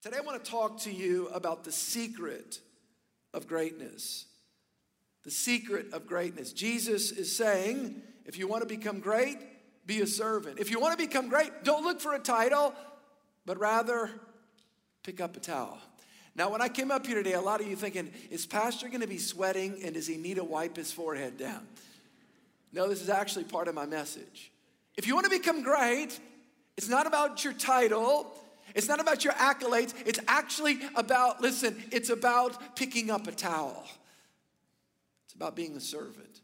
Today, I want to talk to you about the secret of greatness. The secret of greatness. Jesus is saying, if you want to become great, be a servant. If you want to become great, don't look for a title, but rather pick up a towel. Now, when I came up here today, a lot of you thinking, is Pastor going to be sweating and does he need to wipe his forehead down? No, this is actually part of my message. If you want to become great, it's not about your title, it's not about your accolades. It's actually about, listen, it's about picking up a towel. It's about being a servant.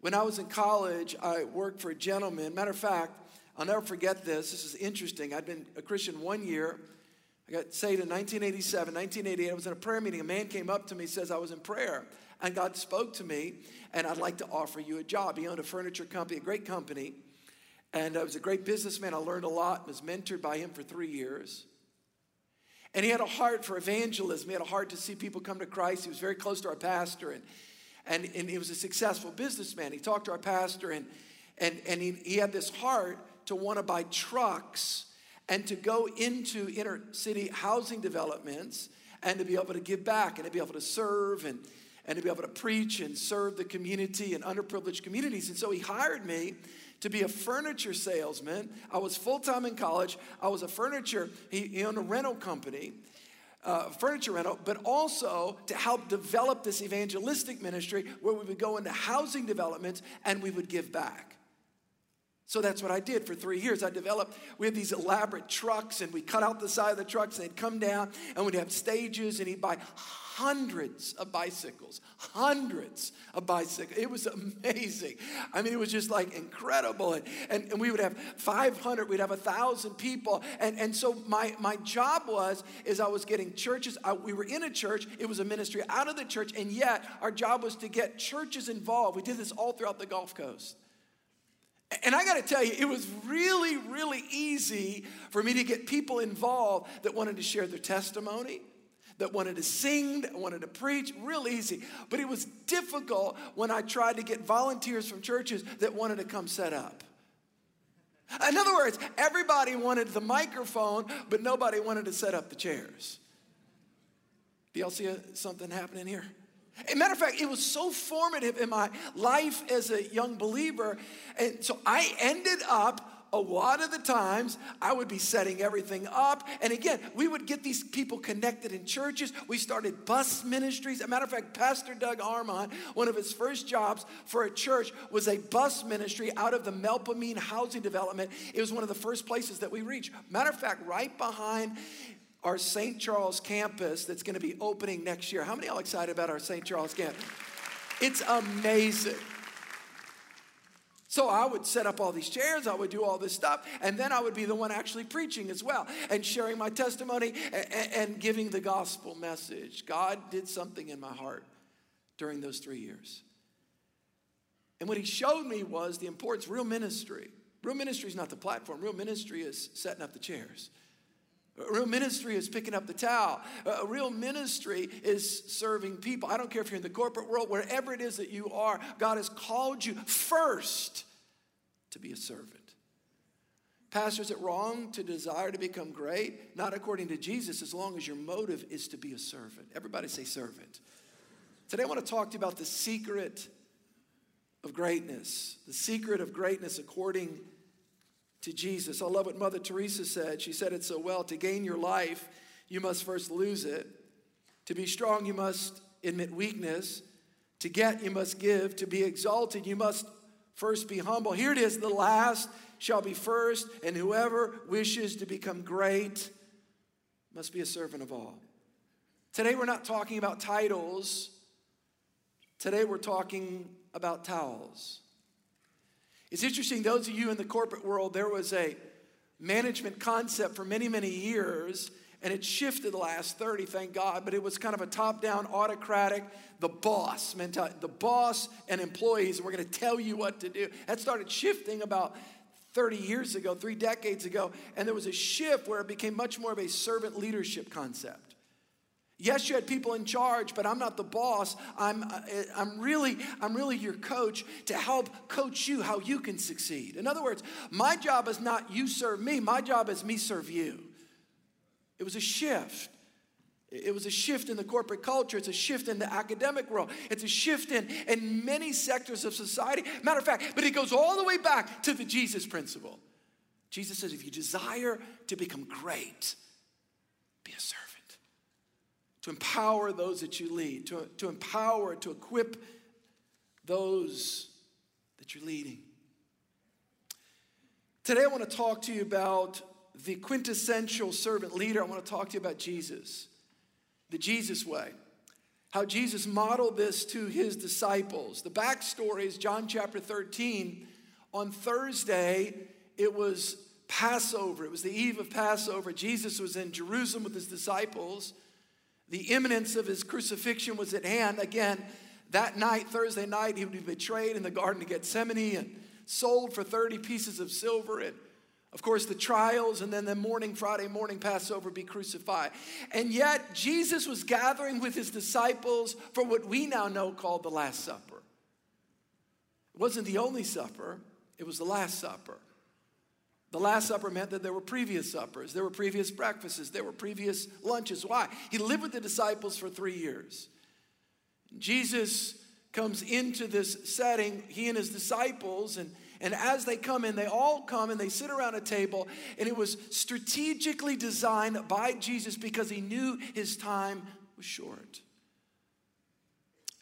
When I was in college, I worked for a gentleman. Matter of fact, I'll never forget this. This is interesting. I'd been a Christian one year. I got saved in 1987, 1988. I was in a prayer meeting. A man came up to me, says I was in prayer, and God spoke to me, and I'd like to offer you a job. He owned a furniture company, a great company. And I was a great businessman. I learned a lot, and was mentored by him for three years. And he had a heart for evangelism. He had a heart to see people come to Christ. He was very close to our pastor, and, and, and he was a successful businessman. He talked to our pastor, and, and, and he, he had this heart to want to buy trucks and to go into inner city housing developments and to be able to give back and to be able to serve and, and to be able to preach and serve the community and underprivileged communities. And so he hired me to be a furniture salesman. I was full time in college. I was a furniture, he, owned a rental company. Uh, furniture rental, but also to help develop this evangelistic ministry where we would go into housing developments and we would give back. So that's what I did for three years. I developed, we had these elaborate trucks and we cut out the side of the trucks and they'd come down and we'd have stages and he'd buy hundreds of bicycles, hundreds of bicycles. It was amazing. I mean, it was just like incredible. And, and, and we would have 500, we'd have a thousand people. And, and so my, my job was, is I was getting churches, I, we were in a church, it was a ministry out of the church, and yet our job was to get churches involved. We did this all throughout the Gulf Coast. And I got to tell you, it was really, really easy for me to get people involved that wanted to share their testimony, that wanted to sing, that wanted to preach, real easy. But it was difficult when I tried to get volunteers from churches that wanted to come set up. In other words, everybody wanted the microphone, but nobody wanted to set up the chairs. Do y'all see something happening here? As a matter of fact, it was so formative in my life as a young believer. And so I ended up a lot of the times I would be setting everything up. And again, we would get these people connected in churches. We started bus ministries. As a matter of fact, Pastor Doug Armand, one of his first jobs for a church was a bus ministry out of the Melpomene housing development. It was one of the first places that we reached. Matter of fact, right behind our St. Charles campus that's going to be opening next year. How many are excited about our St. Charles campus? It's amazing. So I would set up all these chairs, I would do all this stuff, and then I would be the one actually preaching as well and sharing my testimony and, and giving the gospel message. God did something in my heart during those three years. And what he showed me was the importance, real ministry. Real ministry is not the platform, real ministry is setting up the chairs. Real ministry is picking up the towel. A real ministry is serving people. I don't care if you're in the corporate world, wherever it is that you are, God has called you first to be a servant. Pastor, is it wrong to desire to become great? Not according to Jesus, as long as your motive is to be a servant. Everybody say servant. Today I want to talk to you about the secret of greatness. The secret of greatness according to Jesus. I love what Mother Teresa said. She said it so well to gain your life, you must first lose it. To be strong, you must admit weakness. To get, you must give. To be exalted, you must first be humble. Here it is the last shall be first, and whoever wishes to become great must be a servant of all. Today, we're not talking about titles. Today, we're talking about towels. It's interesting, those of you in the corporate world, there was a management concept for many, many years, and it shifted the last 30, thank God, but it was kind of a top down, autocratic, the boss mentality. The boss and employees, we're going to tell you what to do. That started shifting about 30 years ago, three decades ago, and there was a shift where it became much more of a servant leadership concept. Yes, you had people in charge, but I'm not the boss. I'm, uh, I'm, really, I'm really your coach to help coach you how you can succeed. In other words, my job is not you serve me, my job is me serve you. It was a shift. It was a shift in the corporate culture. It's a shift in the academic world. It's a shift in, in many sectors of society. Matter of fact, but it goes all the way back to the Jesus principle. Jesus says, if you desire to become great, be a servant. To empower those that you lead, to, to empower, to equip those that you're leading. Today, I want to talk to you about the quintessential servant leader. I want to talk to you about Jesus the Jesus way. How Jesus modeled this to his disciples. The backstory is John chapter 13. On Thursday, it was Passover. It was the eve of Passover. Jesus was in Jerusalem with his disciples. The imminence of his crucifixion was at hand. Again, that night, Thursday night, he would be betrayed in the Garden of Gethsemane and sold for 30 pieces of silver and of course, the trials, and then the morning, Friday morning, Passover, be crucified. And yet, Jesus was gathering with his disciples for what we now know called the Last Supper. It wasn't the only supper, it was the Last Supper. The Last Supper meant that there were previous suppers, there were previous breakfasts, there were previous lunches. Why? He lived with the disciples for three years. Jesus comes into this setting, he and his disciples, and and as they come in, they all come and they sit around a table. And it was strategically designed by Jesus because he knew his time was short.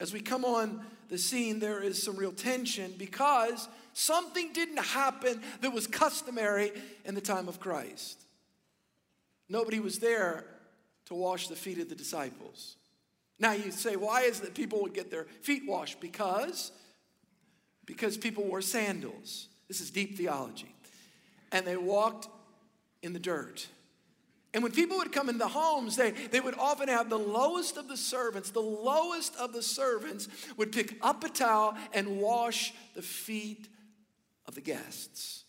As we come on the scene, there is some real tension because something didn't happen that was customary in the time of Christ. Nobody was there to wash the feet of the disciples. Now you say, why is it that people would get their feet washed? Because because people wore sandals. This is deep theology. And they walked in the dirt. And when people would come in the homes, they, they would often have the lowest of the servants, the lowest of the servants would pick up a towel and wash the feet of the guests.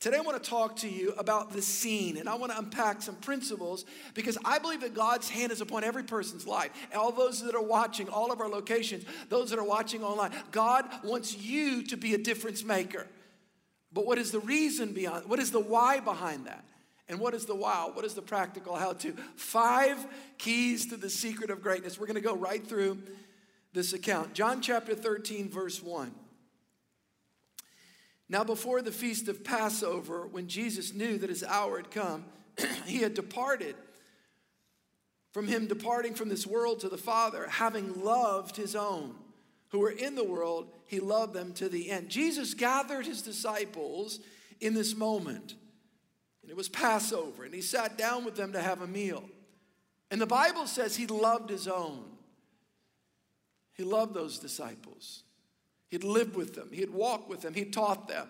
Today, I want to talk to you about the scene, and I want to unpack some principles because I believe that God's hand is upon every person's life. All those that are watching, all of our locations, those that are watching online, God wants you to be a difference maker. But what is the reason beyond? What is the why behind that? And what is the wow? What is the practical how to? Five keys to the secret of greatness. We're going to go right through this account. John chapter 13, verse 1. Now, before the feast of Passover, when Jesus knew that his hour had come, he had departed from him, departing from this world to the Father, having loved his own who were in the world, he loved them to the end. Jesus gathered his disciples in this moment. And it was Passover, and he sat down with them to have a meal. And the Bible says he loved his own. He loved those disciples. He'd lived with them, he'd walked with them, he'd taught them.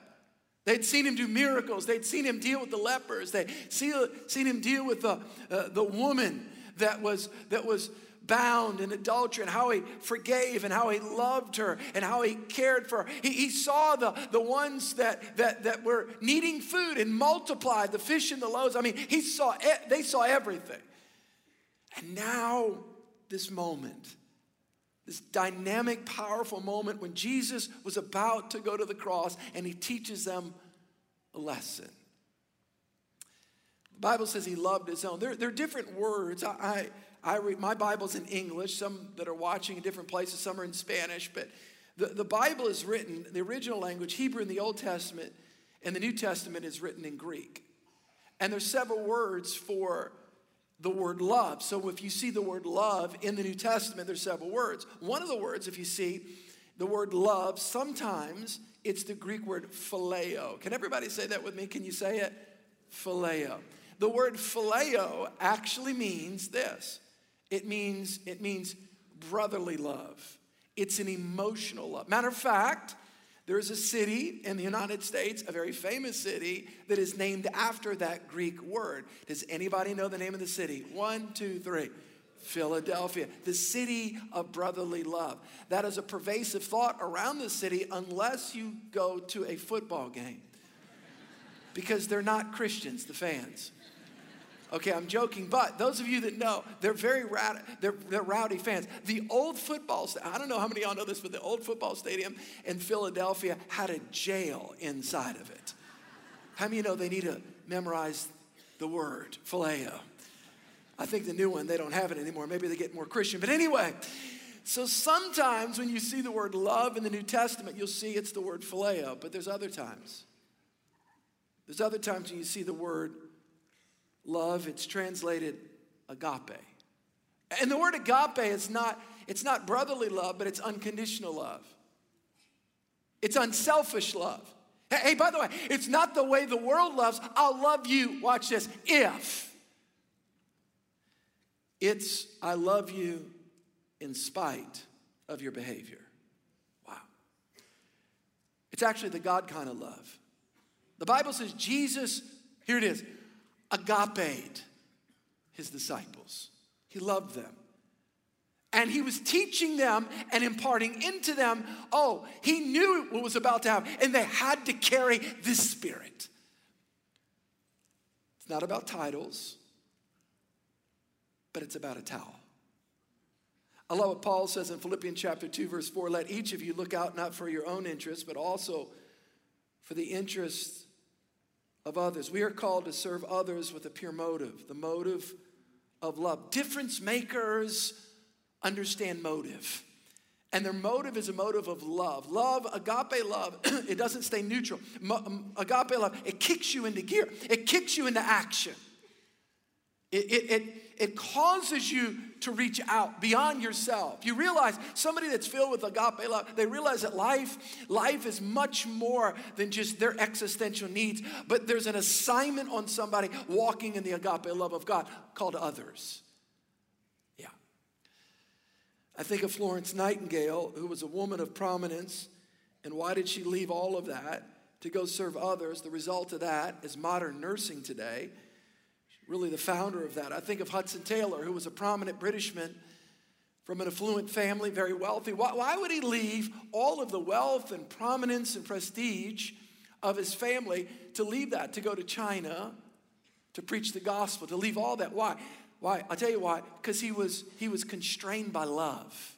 They'd seen him do miracles. They'd seen him deal with the lepers. They'd seen him deal with the, uh, the woman that was, that was bound in adultery and how he forgave and how he loved her and how he cared for her. He, he saw the, the ones that, that, that were needing food and multiplied the fish and the loaves. I mean, he saw, they saw everything. And now, this moment, this dynamic, powerful moment when Jesus was about to go to the cross and he teaches them a lesson. The Bible says he loved his own. There, there are different words. I, I, I read my Bible's in English, some that are watching in different places, some are in Spanish, but the, the Bible is written, the original language, Hebrew in the Old Testament, and the New Testament is written in Greek. And there's several words for the word love. So if you see the word love in the New Testament, there's several words. One of the words, if you see the word love, sometimes it's the Greek word phileo. Can everybody say that with me? Can you say it? Phileo. The word phileo actually means this. It means it means brotherly love. It's an emotional love. Matter of fact, there is a city in the United States, a very famous city, that is named after that Greek word. Does anybody know the name of the city? One, two, three. Philadelphia, the city of brotherly love. That is a pervasive thought around the city unless you go to a football game. Because they're not Christians, the fans. Okay, I'm joking, but those of you that know, they're very rowdy, they're, they're rowdy fans. The old football, I don't know how many of y'all know this, but the old football stadium in Philadelphia had a jail inside of it. How many you know they need to memorize the word, phileo. I think the new one, they don't have it anymore. Maybe they get more Christian. But anyway, so sometimes when you see the word love in the New Testament, you'll see it's the word phileo, but there's other times. There's other times when you see the word love, it's translated agape. And the word agape is not, it's not brotherly love, but it's unconditional love. It's unselfish love. Hey, by the way, it's not the way the world loves. I'll love you, watch this, if. It's I love you in spite of your behavior. Wow. It's actually the God kind of love. The Bible says Jesus, here it is, agaped his disciples. He loved them. And he was teaching them and imparting into them, oh, he knew what was about to happen, and they had to carry this spirit. It's not about titles, but it's about a towel. I love what Paul says in Philippians chapter 2, verse 4 let each of you look out not for your own interests, but also for the interests of others. We are called to serve others with a pure motive, the motive of love. Difference makers understand motive. And their motive is a motive of love. Love, agape love, it doesn't stay neutral. Agape love, it kicks you into gear, it kicks you into action. It, it, it, it causes you to reach out beyond yourself. You realize somebody that's filled with agape love, they realize that life, life is much more than just their existential needs, but there's an assignment on somebody walking in the agape love of God called others. Yeah. I think of Florence Nightingale, who was a woman of prominence, and why did she leave all of that to go serve others? The result of that is modern nursing today really the founder of that. I think of Hudson Taylor, who was a prominent Britishman from an affluent family, very wealthy. Why, why, would he leave all of the wealth and prominence and prestige of his family to leave that, to go to China to preach the gospel, to leave all that? Why? Why? I'll tell you why. Because he was, he was constrained by love,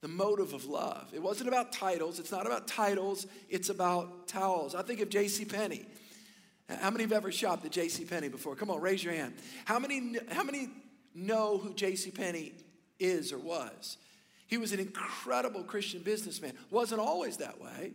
the motive of love. It wasn't about titles. It's not about titles. It's about towels. I think of J.C. Penney. How many have ever shopped at J.C. Penney before? Come on, raise your hand. How many, how many know who J.C. Penney is or was? He was an incredible Christian businessman. Wasn't always that way.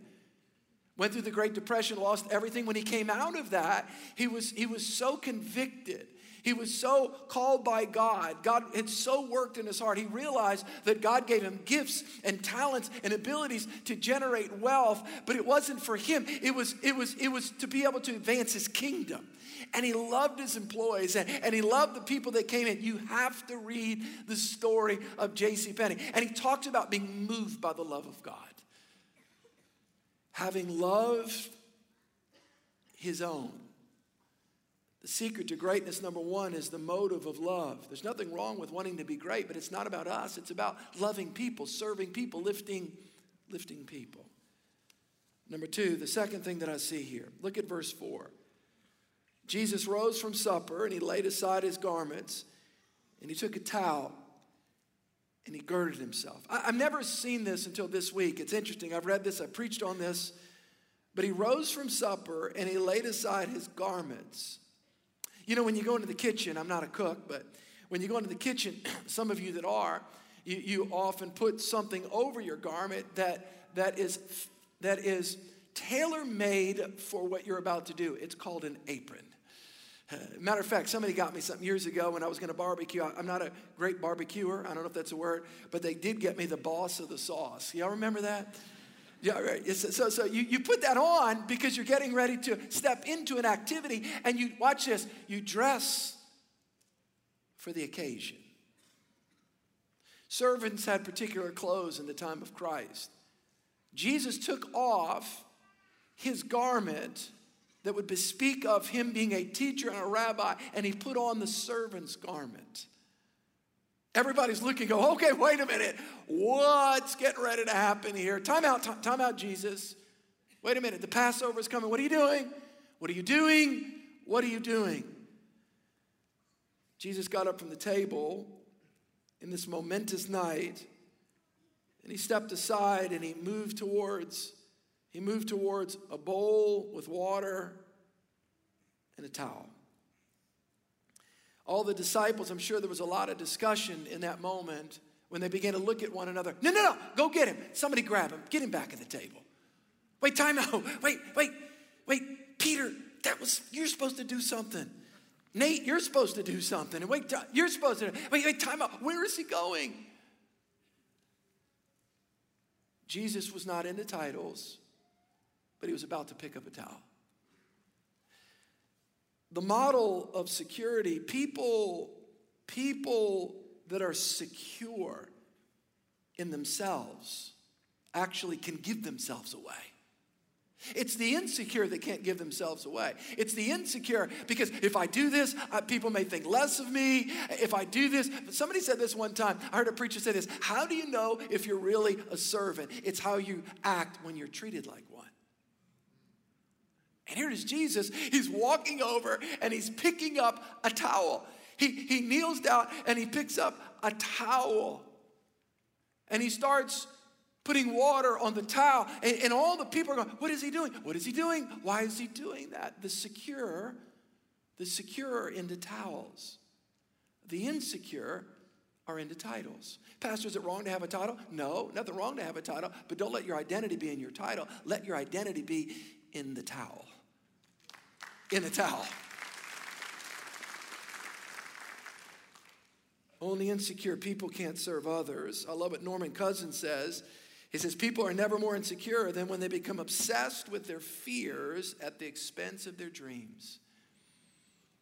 Went through the Great Depression, lost everything. When he came out of that, he was, he was so convicted he was so called by God. God had so worked in his heart. He realized that God gave him gifts and talents and abilities to generate wealth, but it wasn't for him. It was, it was, it was to be able to advance his kingdom. And he loved his employees and, and he loved the people that came in. You have to read the story of J.C. Penney. And he talked about being moved by the love of God. Having loved his own the secret to greatness, number one, is the motive of love. There's nothing wrong with wanting to be great, but it's not about us. It's about loving people, serving people, lifting, lifting people. Number two, the second thing that I see here, look at verse four. Jesus rose from supper and he laid aside his garments and he took a towel and he girded himself. I, have never seen this until this week. It's interesting. I've read this, I preached on this. But he rose from supper and he laid aside his garments you know, when you go into the kitchen, I'm not a cook, but when you go into the kitchen, some of you that are, you, you often put something over your garment that, that is, that is tailor made for what you're about to do. It's called an apron. Uh, matter of fact, somebody got me something years ago when I was going to barbecue. I'm not a great barbecuer. I don't know if that's a word, but they did get me the boss of the sauce. Y'all remember that? Yeah, right. So, so you, you put that on because you're getting ready to step into an activity, and you watch this, you dress for the occasion. Servants had particular clothes in the time of Christ. Jesus took off his garment that would bespeak of him being a teacher and a rabbi, and he put on the servant's garment. Everybody's looking, go, okay, wait a minute. What's getting ready to happen here? Time out, t- time out, Jesus. Wait a minute. The Passover is coming. What are you doing? What are you doing? What are you doing? Jesus got up from the table in this momentous night and he stepped aside and he moved towards he moved towards a bowl with water and a towel. All the disciples, I'm sure there was a lot of discussion in that moment when they began to look at one another. No, no, no, go get him. Somebody grab him. Get him back at the table. Wait, time out. Wait, wait, wait. Peter, that was, you're supposed to do something. Nate, you're supposed to do something. And wait, you're supposed to, wait, wait, time out. Where is he going? Jesus was not into titles, but he was about to pick up a towel. The model of security, people, people that are secure in themselves actually can give themselves away. It's the insecure that can't give themselves away. It's the insecure because if I do this, people may think less of me. If I do this, but somebody said this one time. I heard a preacher say this How do you know if you're really a servant? It's how you act when you're treated like one. And here is Jesus. He's walking over and he's picking up a towel. He, he kneels down and he picks up a towel. And he starts putting water on the towel. And, and, all the people are going, What is he doing? What is he doing? Why is he doing that? The secure, the secure are into towels. The insecure are into titles. Pastor, is it wrong to have a title? No, nothing wrong to have a title, but don't let your identity be in your title. Let your identity be in the towel. In a towel. Only insecure people can't serve others. I love what Norman Cousins says. He says, People are never more insecure than when they become obsessed with their fears at the expense of their dreams.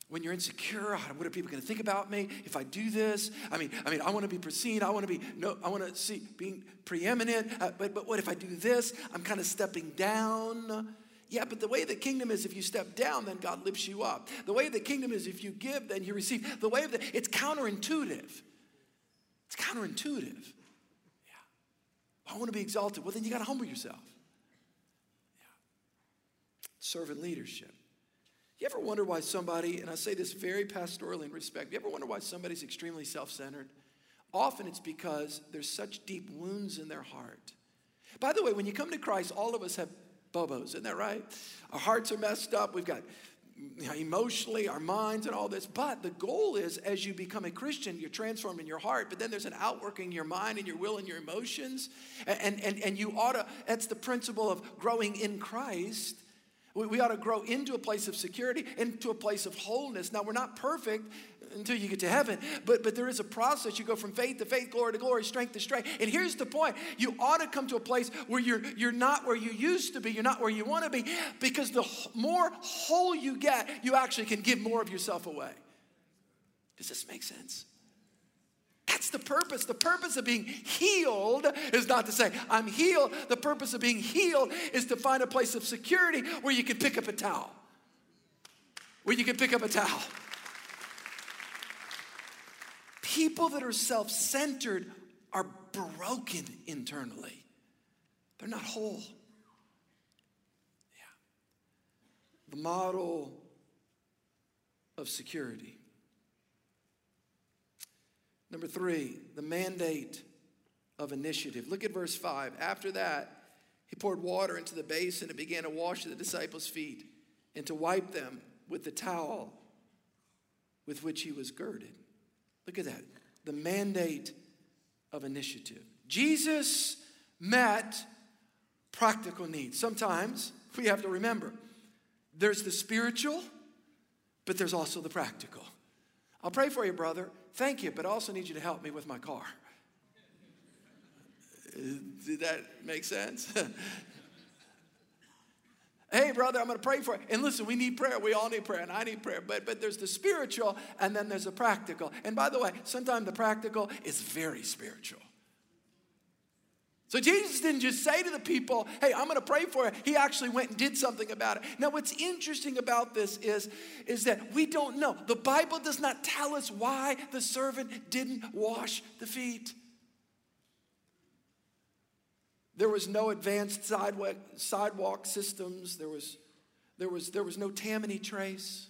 When you're insecure, what are people going to think about me if I do this? I mean, I mean, I want to be pristine. I want to be no. I want to see being preeminent. Uh, but but what if I do this? I'm kind of stepping down. Yeah, but the way the kingdom is, if you step down, then God lifts you up. The way the kingdom is, if you give, then you receive. The way of the, it's counterintuitive. It's counterintuitive. Yeah. I want to be exalted. Well, then you got to humble yourself. Yeah. Servant leadership. You ever wonder why somebody, and I say this very pastorally in respect, you ever wonder why somebody's extremely self centered? Often it's because there's such deep wounds in their heart. By the way, when you come to Christ, all of us have bobos, isn't that right? Our hearts are messed up. We've got emotionally, our minds, and all this. But the goal is as you become a Christian, you're transformed in your heart, but then there's an outworking in your mind and your will and your emotions. And, and, and you ought to, that's the principle of growing in Christ. We, we ought to grow into a place of security, into a place of wholeness. Now, we're not perfect until you get to heaven. But, but there is a process. You go from faith to faith, glory to glory, strength to strength. And here's the point you ought to come to a place where you're, you're not where you used to be, you're not where you want to be, because the more whole you get, you actually can give more of yourself away. Does this make sense? That's the purpose. The purpose of being healed is not to say, I'm healed. The purpose of being healed is to find a place of security where you can pick up a towel. Where you can pick up a towel. People that are self centered are broken internally, they're not whole. Yeah. The model of security. Number three, the mandate of initiative. Look at verse 5. After that, he poured water into the basin and began to wash the disciples' feet and to wipe them with the towel with which he was girded. Look at that. The mandate of initiative. Jesus met practical needs. Sometimes we have to remember there's the spiritual, but there's also the practical. I'll pray for you, brother. Thank you, but I also need you to help me with my car. Uh, did that make sense? Hey, brother, I'm going to pray for you. And listen, we need prayer. We all need prayer, and I need prayer. But, but there's the spiritual, and then there's the practical. And by the way, sometimes the practical is very spiritual. So Jesus didn't just say to the people, hey, I'm going to pray for you. He actually went and did something about it. Now, what's interesting about this is, is that we don't know. The Bible does not tell us why the servant didn't wash the feet. There was no advanced sidewalk, sidewalk systems. There was, there, was, there was no Tammany trace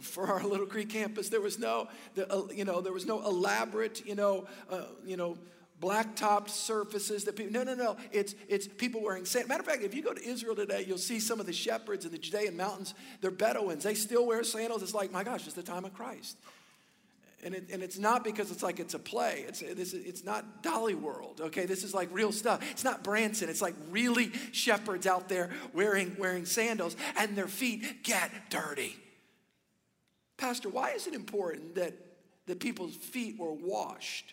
for our Little Creek campus. There was no, the, uh, you know, there was no elaborate, you know, uh, you know, black-topped surfaces that people no no no it's it's people wearing sand matter of fact if you go to israel today you'll see some of the shepherds in the judean mountains they're bedouins they still wear sandals it's like my gosh it's the time of christ and, it, and it's not because it's like it's a play. It's, it's, it's not Dolly World, okay? This is like real stuff. It's not Branson. It's like really shepherds out there wearing, wearing sandals and their feet get dirty. Pastor, why is it important that, that people's feet were washed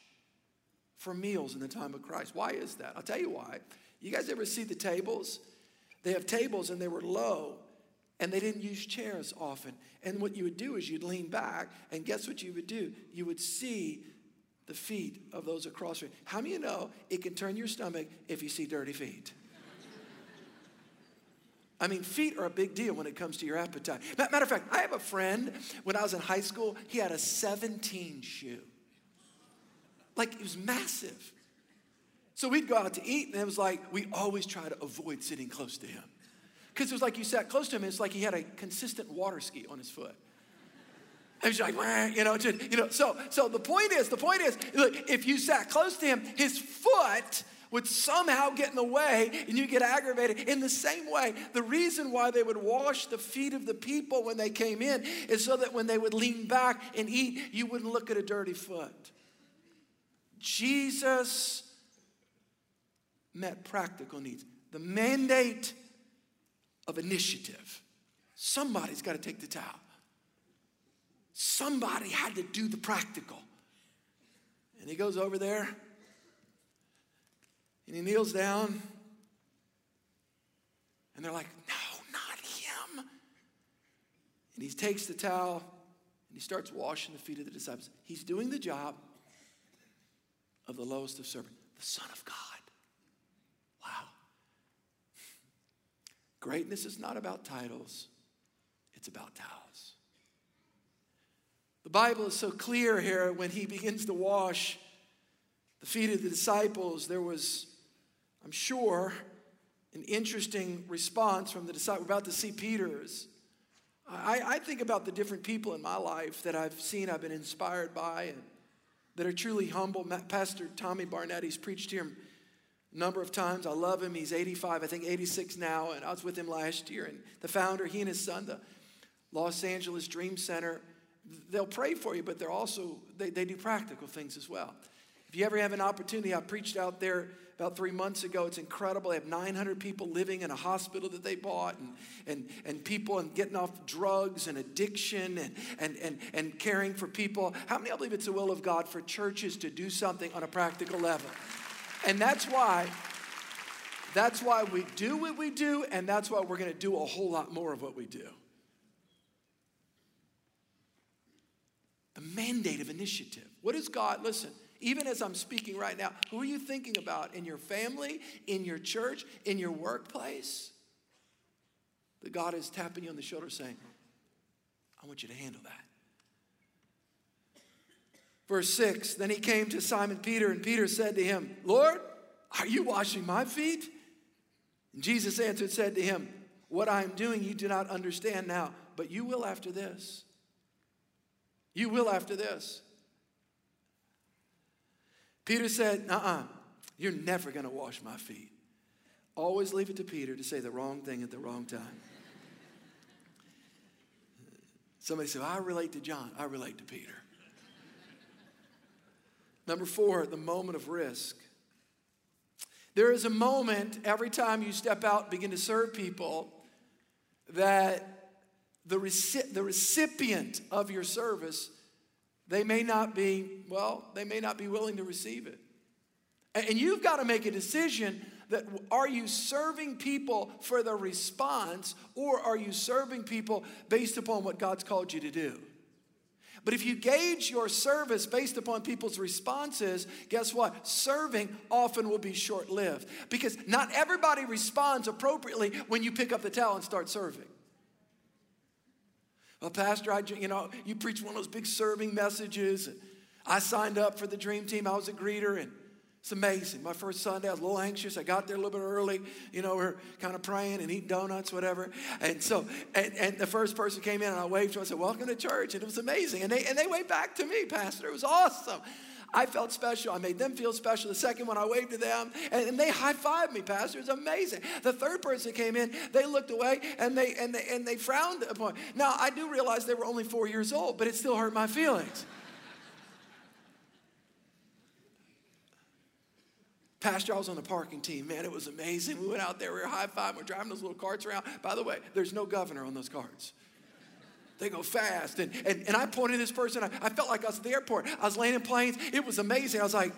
for meals in the time of Christ? Why is that? I'll tell you why. You guys ever see the tables? They have tables and they were low and they didn't use chairs often. And what you would do is you'd lean back, and guess what you would do? You would see the feet of those across from you. How many you know it can turn your stomach if you see dirty feet? I mean, feet are a big deal when it comes to your appetite. Matter of fact, I have a friend, when I was in high school, he had a 17 shoe. Like, it was massive. So we'd go out to eat, and it was like we always try to avoid sitting close to him. Because it was like you sat close to him, it's like he had a consistent water ski on his foot. And he's like, you know, just, you know. So, so the point is, the point is, look, if you sat close to him, his foot would somehow get in the way and you get aggravated. In the same way, the reason why they would wash the feet of the people when they came in is so that when they would lean back and eat, you wouldn't look at a dirty foot. Jesus met practical needs. The mandate of initiative. Somebody's got to take the towel. Somebody had to do the practical. And he goes over there and he kneels down. And they're like, no, not him. And he takes the towel and he starts washing the feet of the disciples. He's doing the job of the lowest of servants, the Son of God. Wow. Greatness is not about titles, it's about towels. The Bible is so clear here when he begins to wash the feet of the disciples. There was, I'm sure, an interesting response from the disciples. We're about to see Peter's. I, I think about the different people in my life that I've seen, I've been inspired by, and that are truly humble. Pastor Tommy Barnett, he's preached here a number of times. I love him. He's 85, I think 86 now, and I was with him last year. And the founder, he and his son, the Los Angeles Dream Center, they'll pray for you, but they're also, they, they do practical things as well. If you ever have an opportunity, I preached out there about three months ago. It's incredible. They have 900 people living in a hospital that they bought, and, and, and people and getting off drugs and addiction and, and, and, and caring for people. How many I believe it's the will of God for churches to do something on a practical level? And that's why that's why we do what we do, and that's why we're going to do a whole lot more of what we do. The mandate of initiative. What is God? Listen, even as I'm speaking right now, who are you thinking about in your family, in your church, in your workplace? That God is tapping you on the shoulder saying, I want you to handle that. Verse 6 Then he came to Simon Peter, and Peter said to him, Lord, are you washing my feet? And Jesus answered, said to him, What I am doing you do not understand now, but you will after this. You will after this. Peter said, Uh uh, you are never going to wash my feet. Always leave it to Peter to say the wrong thing at the wrong time. Somebody said, I relate to John. I relate to Peter. Number four, the moment of risk. There is a moment every time you step out begin to serve people that the, reci- the recipient of your service, they may not be, well, they may not be willing to receive it. And, you've got to make a decision that are you serving people for the response or are you serving people based upon what God's called you to do? But if you gauge your service based upon people's responses, guess what? Serving often will be short lived because not everybody responds appropriately when you pick up the towel and start serving. Well, Pastor, I, you know, you preach one of those big serving messages. I signed up for the dream team. I was a greeter, and it's amazing. My first Sunday, I was a little anxious. I got there a little bit early. You know, we're kind of praying and eating donuts, whatever. And so, and, and the first person came in and I waved to him. I said, Welcome to church. And it was amazing. And they, and they waved back to me, Pastor. It was awesome. I felt special. I made them feel special. The second one, I waved to them and, and they high fived me, Pastor. It was amazing. The third person came in, they looked away and they, and they, and they frowned upon. Now, I do realize they were only four years old, but it still hurt my feelings. Pastor, I was on the parking team. Man, it was amazing. We went out there, we were high five, we're driving those little carts around. By the way, there's no governor on those carts. They go fast. And, and, and I pointed this person, I, I felt like I was at the airport. I was landing planes. It was amazing. I was like,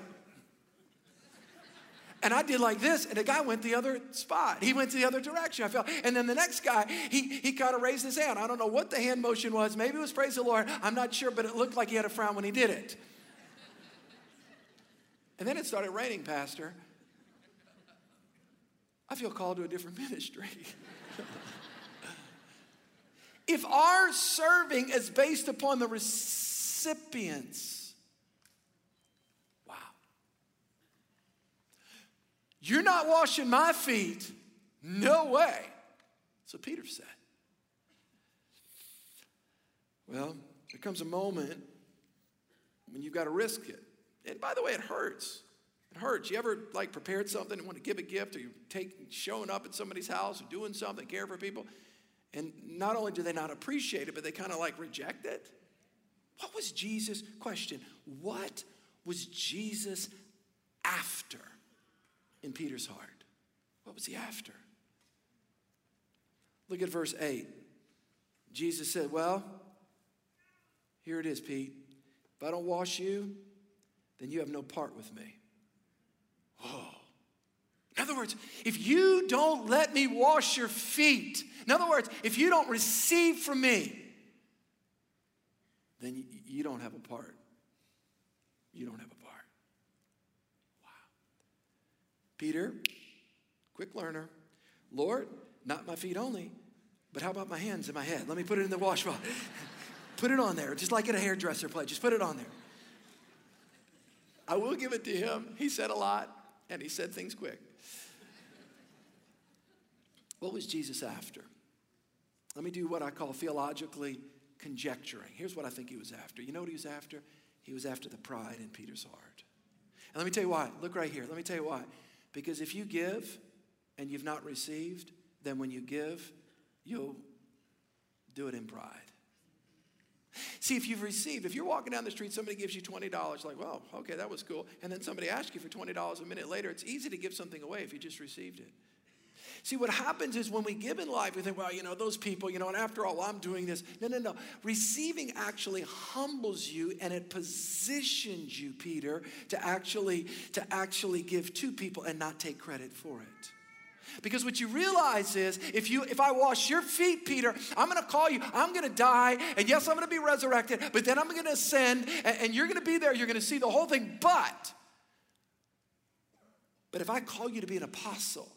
and I did like this, and the guy went the other spot. He went to the other direction. I felt, and then the next guy, he he kind of raised his hand. I don't know what the hand motion was. Maybe it was praise the Lord. I'm not sure, but it looked like he had a frown when he did it. And then it started raining, Pastor. I feel called to a different ministry. If our serving is based upon the recipients, wow. You're not washing my feet. No way. So Peter said. Well, there comes a moment when you've got to risk it. And by the way, it hurts. It hurts. You ever like prepared something and want to give a gift or you take showing up at somebody's house or doing something, care for people, and not only do they not appreciate it, but they kind of like reject it? What was Jesus, question, what was Jesus after in Peter's heart? What was he after? Look at verse 8. Jesus said, Well, here it is, Pete. If I don't wash you, then you have no part with me. Oh. In other words, if you don't let me wash your feet, in other words, if you don't receive from me, then you don't have a part. You don't have a part. Wow. Peter, quick learner. Lord, not my feet only, but how about my hands and my head? Let me put it in the wash bowl. put it on there, just like at a hairdresser place. Just put it on there. I will give it to him. He said a lot, and he said things quick. What was Jesus after? Let me do what I call theologically conjecturing. Here's what I think he was after. You know what he was after? He was after the pride in Peter's heart. And let me tell you why. Look right here. Let me tell you why. Because if you give and you've not received, then when you give, you'll do it in pride. See, if you've received, if you're walking down the street, somebody gives you $20, like, well, okay, that was cool. And then somebody asks you for $20 a minute later, it's easy to give something away if you just received it. See, what happens is when we give in life, we think, well, you know, those people, you know, and after all, I'm doing this. No, no, no. Receiving actually humbles you and it positions you, Peter, to actually, to actually give to people and not take credit for it. Because what you realize is if you if I wash your feet, Peter, I'm gonna call you, I'm gonna die, and yes, I'm gonna be resurrected, but then I'm gonna ascend, and, and you're gonna be there, you're gonna see the whole thing. But but if I call you to be an apostle,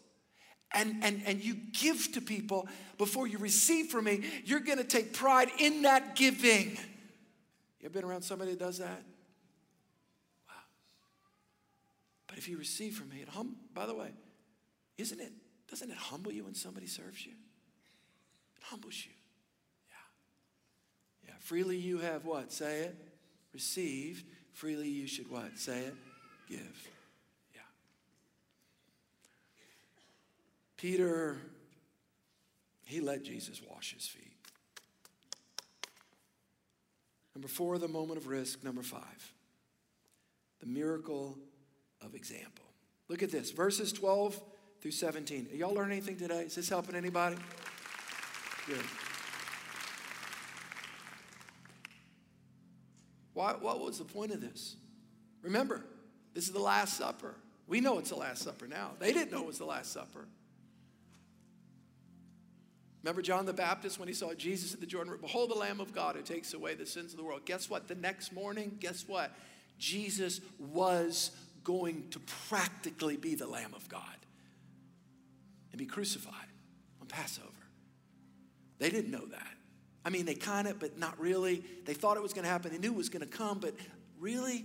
and, and, and you give to people before you receive from me, you're gonna take pride in that giving. You ever been around somebody that does that? Wow. But if you receive from me, it hum, by the way, isn't it doesn't it humble you when somebody serves you? It humbles you. Yeah. Yeah. Freely you have what? Say it. Received. Freely you should what? Say it. Give. Peter, he let Jesus wash his feet. Number four, the moment of risk. Number five, the miracle of example. Look at this verses 12 through 17. Are y'all learning anything today? Is this helping anybody? Good. Why, what was the point of this? Remember, this is the Last Supper. We know it's the Last Supper now. They didn't know it was the Last Supper. Remember John the Baptist when he saw Jesus at the Jordan River? Behold, the Lamb of God who takes away the sins of the world. Guess what? The next morning, guess what? Jesus was going to practically be the Lamb of God and be crucified on Passover. They didn't know that. I mean, they kind of, but not really. They thought it was going to happen. They knew it was going to come, but really,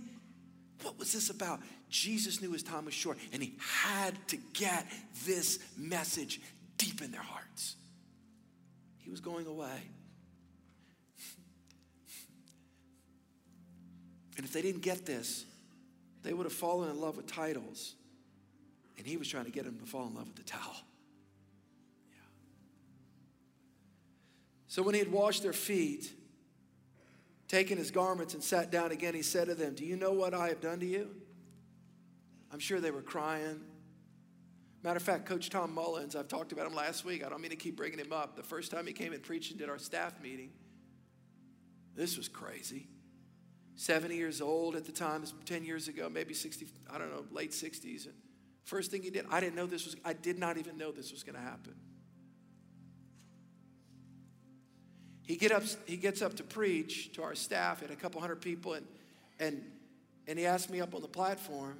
what was this about? Jesus knew his time was short, and he had to get this message deep in their hearts. Was going away. And if they didn't get this, they would have fallen in love with titles. And he was trying to get them to fall in love with the towel. Yeah. So when he had washed their feet, taken his garments and sat down again, he said to them, Do you know what I have done to you? I'm sure they were crying. Matter of fact, Coach Tom Mullins, I've talked about him last week. I don't mean to keep bringing him up. The first time he came and preached and did our staff meeting, this was crazy. 70 years old at the time, 10 years ago, maybe 60, I don't know, late 60s. And first thing he did, I didn't know this was, I did not even know this was going to happen. He, get up, he gets up to preach to our staff, at a couple hundred people, and, and, and he asked me up on the platform,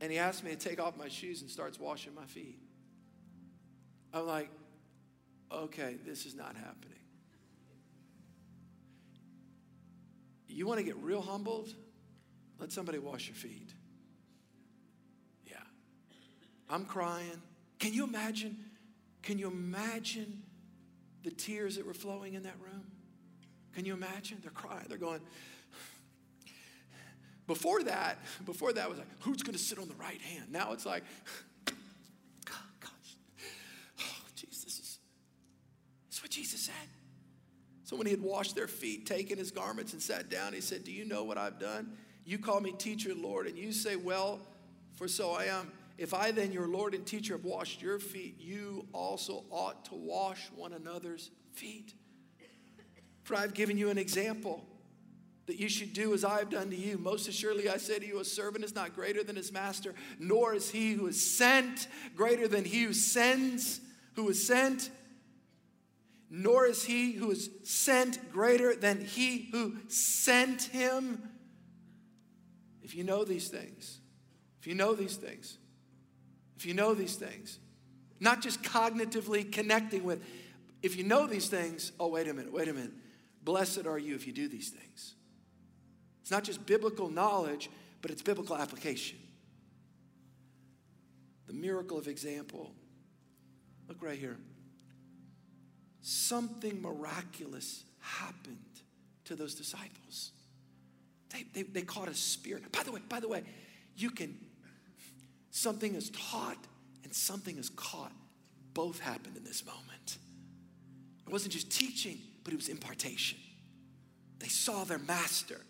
and he asked me to take off my shoes and starts washing my feet. I'm like, okay, this is not happening. You want to get real humbled? Let somebody wash your feet. Yeah. I'm crying. Can you imagine? Can you imagine the tears that were flowing in that room? Can you imagine? They're crying. They're going, before that, before that was like, who's going to sit on the right hand? Now it's like, gosh, oh, Jesus, is what Jesus said. So when he had washed their feet, taken his garments, and sat down, he said, Do you know what I've done? You call me teacher, and Lord, and you say, Well, for so I am. If I then, your Lord and teacher, have washed your feet, you also ought to wash one another's feet. For I've given you an example that you should do as I have done to you. Most assuredly, I say to you, a servant is not greater than his master, nor is he who is sent greater than he who sends, who is sent nor is he who is sent greater than he who sent him. If you know these things, if you know these things, if you know these things, not just cognitively connecting with, if you know these things, oh, wait a minute, wait a minute. Blessed are you if you do these things. It's not just biblical knowledge, but it's biblical application. The miracle of example. Look right here something miraculous happened to those disciples. They, they, they caught a spirit. By the way, by the way, you can, something is taught and something is caught. Both happened in this moment. It wasn't just teaching, but it was impartation. They saw their master.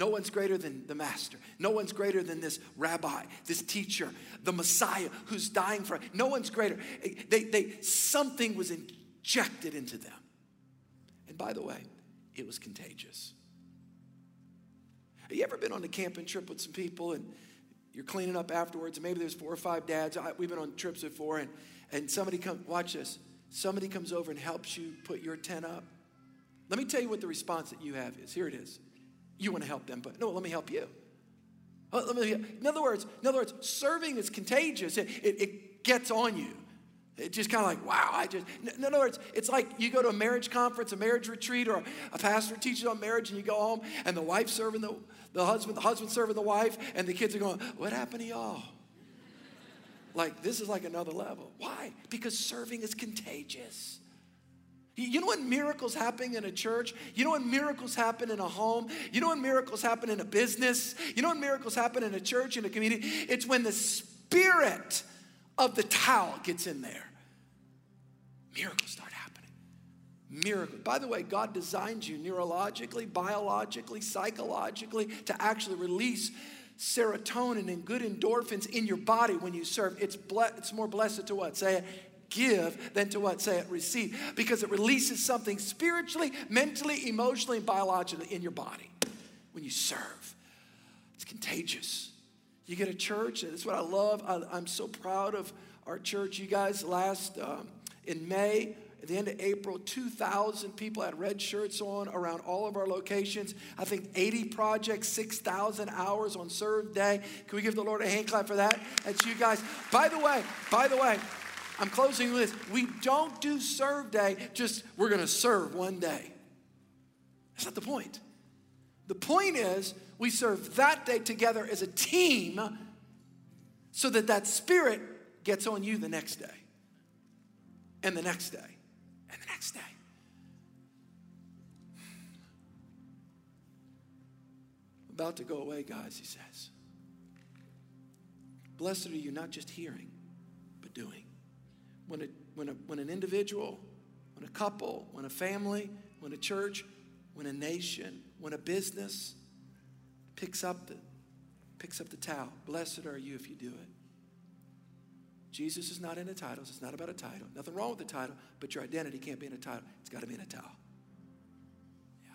No one's greater than the master. No one's greater than this rabbi, this teacher, the Messiah who's dying for. No one's greater. They, they, something was injected into them. And by the way, it was contagious. Have you ever been on a camping trip with some people and you're cleaning up afterwards, and maybe there's four or five dads. I, we've been on trips before, and, and somebody comes, watch this. Somebody comes over and helps you put your tent up. Let me tell you what the response that you have is. Here it is. You want to help them, but no, let me help you. Uh, let me, in other words, in other words, serving is contagious. It, it, it gets on you. It's just kind of like, wow, I just, in other words, it's like you go to a marriage conference, a marriage retreat, or a pastor teaches on marriage, and you go home, and the wife serving the, the husband, the husband serving the wife, and the kids are going, what happened to y'all? like, this is like another level. Why? Because serving is contagious. You know when miracles happen in a church? You know when miracles happen in a home? You know when miracles happen in a business? You know when miracles happen in a church, in a community? It's when the Spirit of the towel gets in there miracles start happening. Miracles. By the way, God designed you neurologically, biologically, psychologically to actually release serotonin and good endorphins in your body when you serve. It's, ble- it's more blessed to what? Say it. Give than to what? Say it, receive. Because it releases something spiritually, mentally, emotionally, and biologically in your body when you serve. It's contagious. You get a church, that's what I love. I, am so proud of our church. You guys, last um, in May, at the end of April, 2,000 people had red shirts on around all of our locations. I think 80 projects, 6,000 hours on Serve Day. Can we give the Lord a hand clap for that? That's you guys. By the way, by the way, I'm closing with this. We don't do Serve Day just we're going to serve one day. That's not the point. The point is we serve that day together as a team so that that spirit gets on you the next day and the next day, and the next day. about to go away, guys, he says. Blessed are you, not just hearing, but doing. When, a, when, a, when an individual, when a couple, when a family, when a church, when a nation, when a business picks up the, picks up the towel, blessed are you if you do it. Jesus is not into titles. It's not about a title. Nothing wrong with the title, but your identity can't be in a title. It's got to be in a towel. Yeah.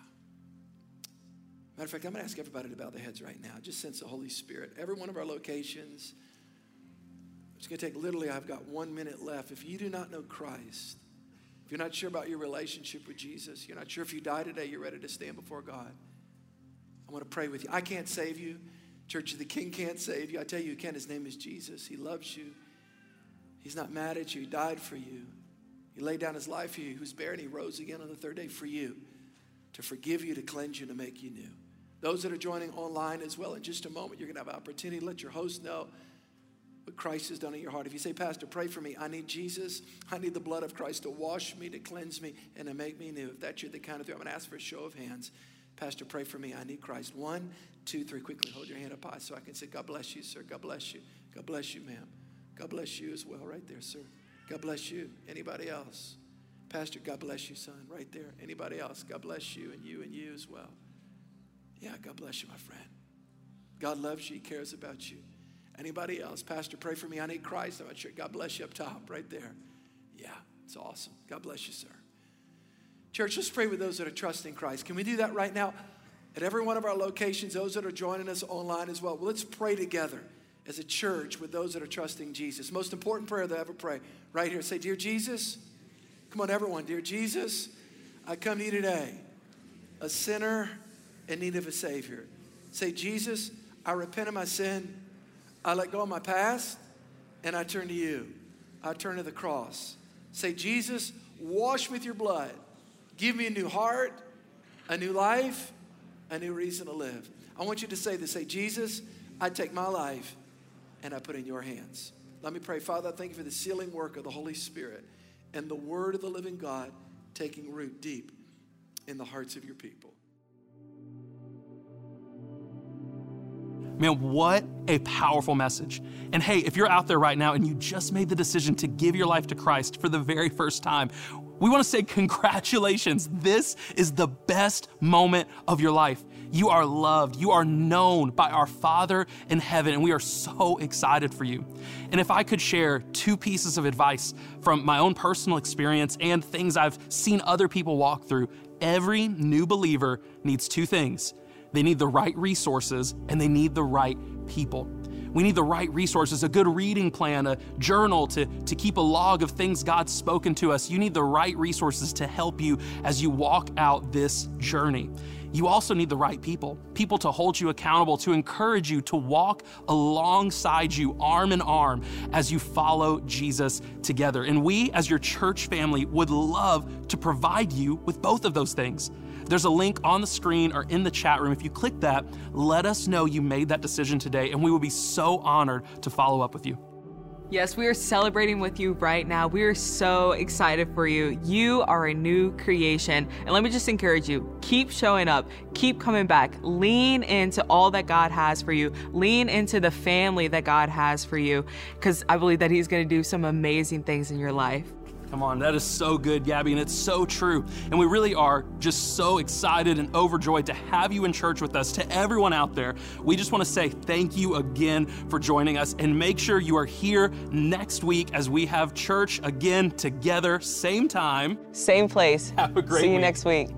Matter of fact, I'm going to ask everybody to bow their heads right now. Just sense the Holy Spirit. Every one of our locations, it's going to take literally, I've got one minute left. If you do not know Christ, if you're not sure about your relationship with Jesus, you're not sure if you die today, you're ready to stand before God. I want to pray with you. I can't save you. Church of the King can't save you. I tell you, can. His name is Jesus. He loves you. He's not mad at you. He died for you. He laid down his life for you. He was buried and he rose again on the third day for you to forgive you, to cleanse you, to make you new. Those that are joining online as well, in just a moment, you're going to have opportunity to let your host know what Christ has done in your heart. If you say, Pastor, pray for me, I need Jesus. I need the blood of Christ to wash me, to cleanse me, and to make me new. If that's you, the kind of thing, I'm going to ask for a show of hands. Pastor, pray for me. I need Christ. One, two, three. Quickly hold your hand up high so I can say, God bless you, sir. God bless you. God bless you, ma'am. God bless you as well, right there, sir. God bless you. Anybody else? Pastor, God bless you, son, right there. Anybody else? God bless you and you and you as well. Yeah, God bless you, my friend. God loves you. He cares about you. Anybody else? Pastor, pray for me. I need Christ. I'm not sure. God bless you up top, right there. Yeah, it's awesome. God bless you, sir. Church, let's pray with those that are trusting Christ. Can we do that right now? At every one of our locations, those that are joining us online as well. well let's pray together as a church with those that are trusting Jesus. Most important prayer I ever pray. Right here. Say, Dear Jesus, come on, everyone. Dear Jesus, I come to you today, a sinner in need of a Savior. Say, Jesus, I repent of my sin. I let go of my past and I turn to you. I turn to the cross. Say, Jesus, wash with your blood. Give me a new heart, a new life, a new reason to live. I want you to say this say, Jesus, I take my life and I put in your hands. Let me pray. Father, I thank you for the sealing work of the Holy Spirit and the word of the living God taking root deep in the hearts of your people. Man, what a powerful message. And hey, if you're out there right now and you just made the decision to give your life to Christ for the very first time, we want to say congratulations. This is the best moment of your life. You are loved. You are known by our Father in heaven, and we are so excited for you. And if I could share two pieces of advice from my own personal experience and things I've seen other people walk through, every new believer needs two things they need the right resources and they need the right people. We need the right resources, a good reading plan, a journal to, to keep a log of things God's spoken to us. You need the right resources to help you as you walk out this journey. You also need the right people, people to hold you accountable, to encourage you, to walk alongside you, arm in arm, as you follow Jesus together. And we, as your church family, would love to provide you with both of those things. There's a link on the screen or in the chat room. If you click that, let us know you made that decision today, and we will be so honored to follow up with you. Yes, we are celebrating with you right now. We are so excited for you. You are a new creation. And let me just encourage you keep showing up, keep coming back, lean into all that God has for you, lean into the family that God has for you, because I believe that He's going to do some amazing things in your life. Come on, that is so good, Gabby, and it's so true. And we really are just so excited and overjoyed to have you in church with us. To everyone out there, we just want to say thank you again for joining us and make sure you are here next week as we have church again together, same time, same place. Have a great See you week. next week.